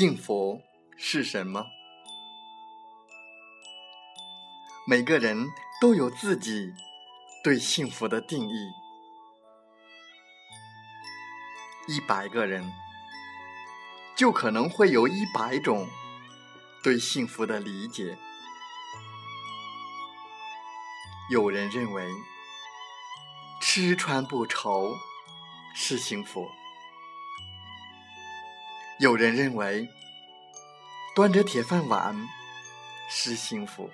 幸福是什么？每个人都有自己对幸福的定义。一百个人，就可能会有一百种对幸福的理解。有人认为，吃穿不愁是幸福。有人认为，端着铁饭碗是幸福；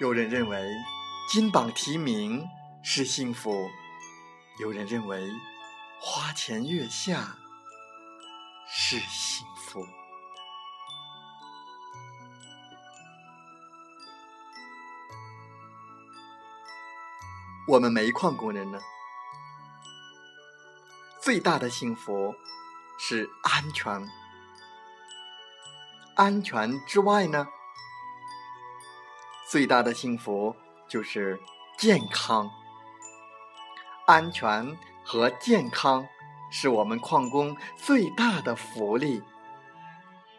有人认为，金榜题名是幸福；有人认为，花前月下是幸福。我们煤矿工人呢？最大的幸福是安全，安全之外呢，最大的幸福就是健康。安全和健康是我们矿工最大的福利，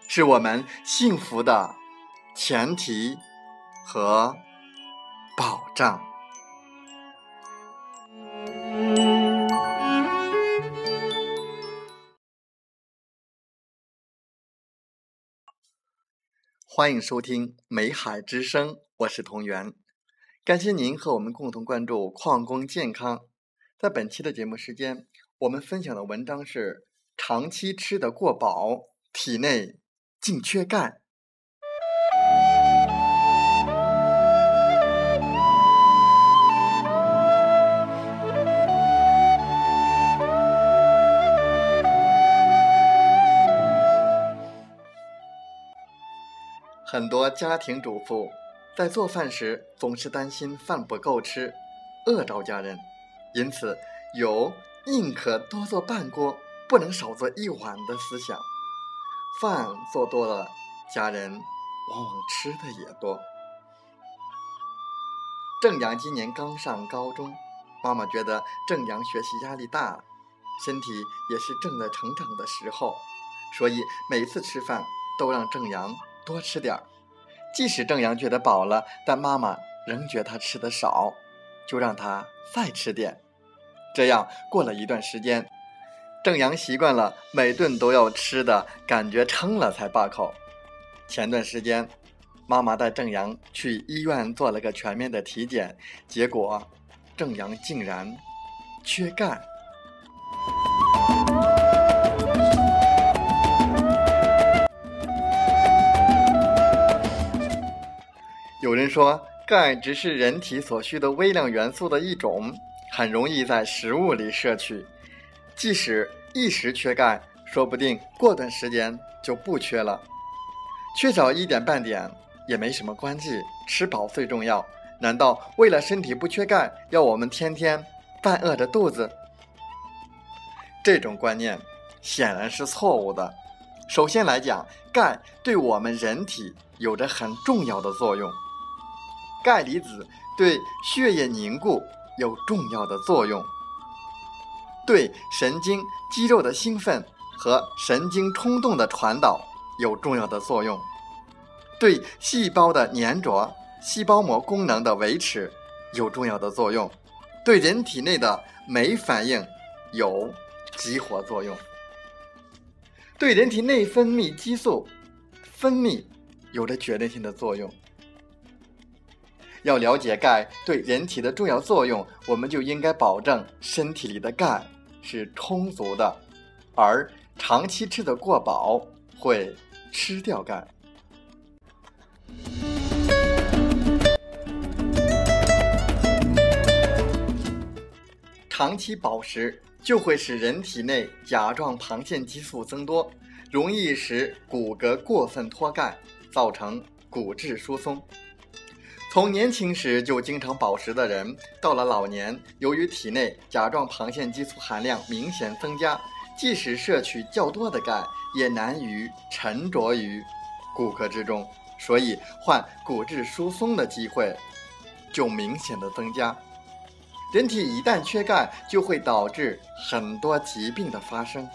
是我们幸福的前提和保障。欢迎收听《美海之声》，我是同源。感谢您和我们共同关注矿工健康。在本期的节目时间，我们分享的文章是：长期吃得过饱，体内竟缺钙。很多家庭主妇在做饭时总是担心饭不够吃，饿着家人，因此有宁可多做半锅，不能少做一碗的思想。饭做多了，家人往往吃的也多。正阳今年刚上高中，妈妈觉得正阳学习压力大，身体也是正在成长的时候，所以每次吃饭都让正阳。多吃点儿，即使正阳觉得饱了，但妈妈仍觉他吃的少，就让他再吃点。这样过了一段时间，正阳习惯了每顿都要吃的感觉，撑了才罢口。前段时间，妈妈带正阳去医院做了个全面的体检，结果正阳竟然缺钙。有人说，钙只是人体所需的微量元素的一种，很容易在食物里摄取。即使一时缺钙，说不定过段时间就不缺了。缺少一点半点也没什么关系，吃饱最重要。难道为了身体不缺钙，要我们天天半饿着肚子？这种观念显然是错误的。首先来讲，钙对我们人体有着很重要的作用。钙离子对血液凝固有重要的作用，对神经肌肉的兴奋和神经冲动的传导有重要的作用，对细胞的粘着、细胞膜功能的维持有重要的作用，对人体内的酶反应有激活作用，对人体内分泌激素分泌有着决定性的作用。要了解钙对人体的重要作用，我们就应该保证身体里的钙是充足的，而长期吃的过饱会吃掉钙。长期饱食就会使人体内甲状旁腺激素增多，容易使骨骼过分脱钙，造成骨质疏松。从年轻时就经常饱食的人，到了老年，由于体内甲状旁腺激素含量明显增加，即使摄取较多的钙，也难于沉着于骨骼之中，所以患骨质疏松的机会就明显的增加。人体一旦缺钙，就会导致很多疾病的发生，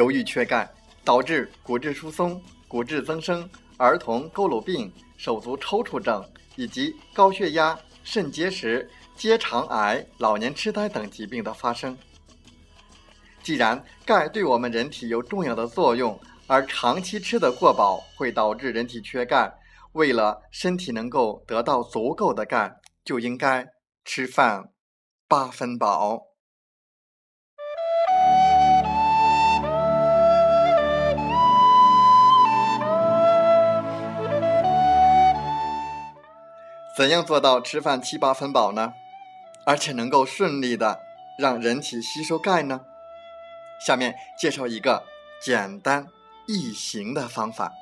由于缺钙，导致骨质疏松、骨质增生、儿童佝偻病、手足抽搐症以及高血压、肾结石、结肠癌、老年痴呆等疾病的发生。既然钙对我们人体有重要的作用，而长期吃的过饱会导致人体缺钙，为了身体能够得到足够的钙，就应该吃饭八分饱。怎样做到吃饭七八分饱呢？而且能够顺利的让人体吸收钙呢？下面介绍一个简单易行的方法。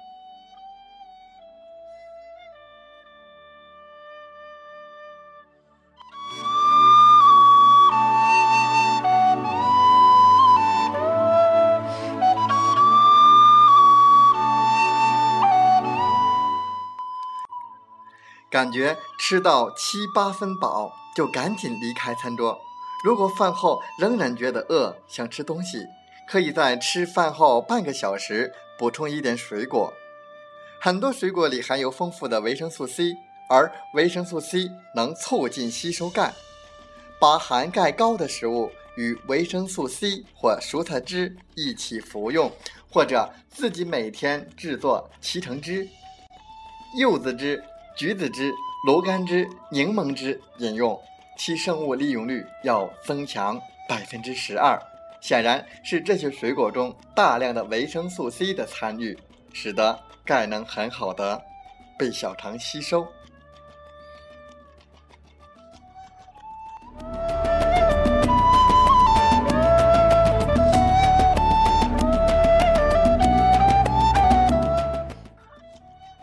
感觉吃到七八分饱，就赶紧离开餐桌。如果饭后仍然觉得饿，想吃东西，可以在吃饭后半个小时补充一点水果。很多水果里含有丰富的维生素 C，而维生素 C 能促进吸收钙。把含钙高的食物与维生素 C 或蔬菜汁一起服用，或者自己每天制作脐橙汁、柚子汁、橘子汁、芦柑汁、柠檬汁饮用。其生物利用率要增强百分之十二，显然是这些水果中大量的维生素 C 的参与，使得钙能很好的被小肠吸收。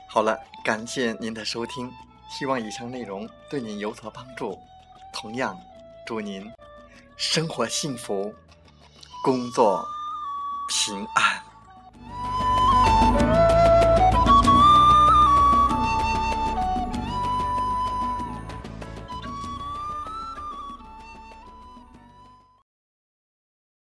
好了，感谢您的收听，希望以上内容对您有所帮助。同样，祝您生活幸福，工作平安。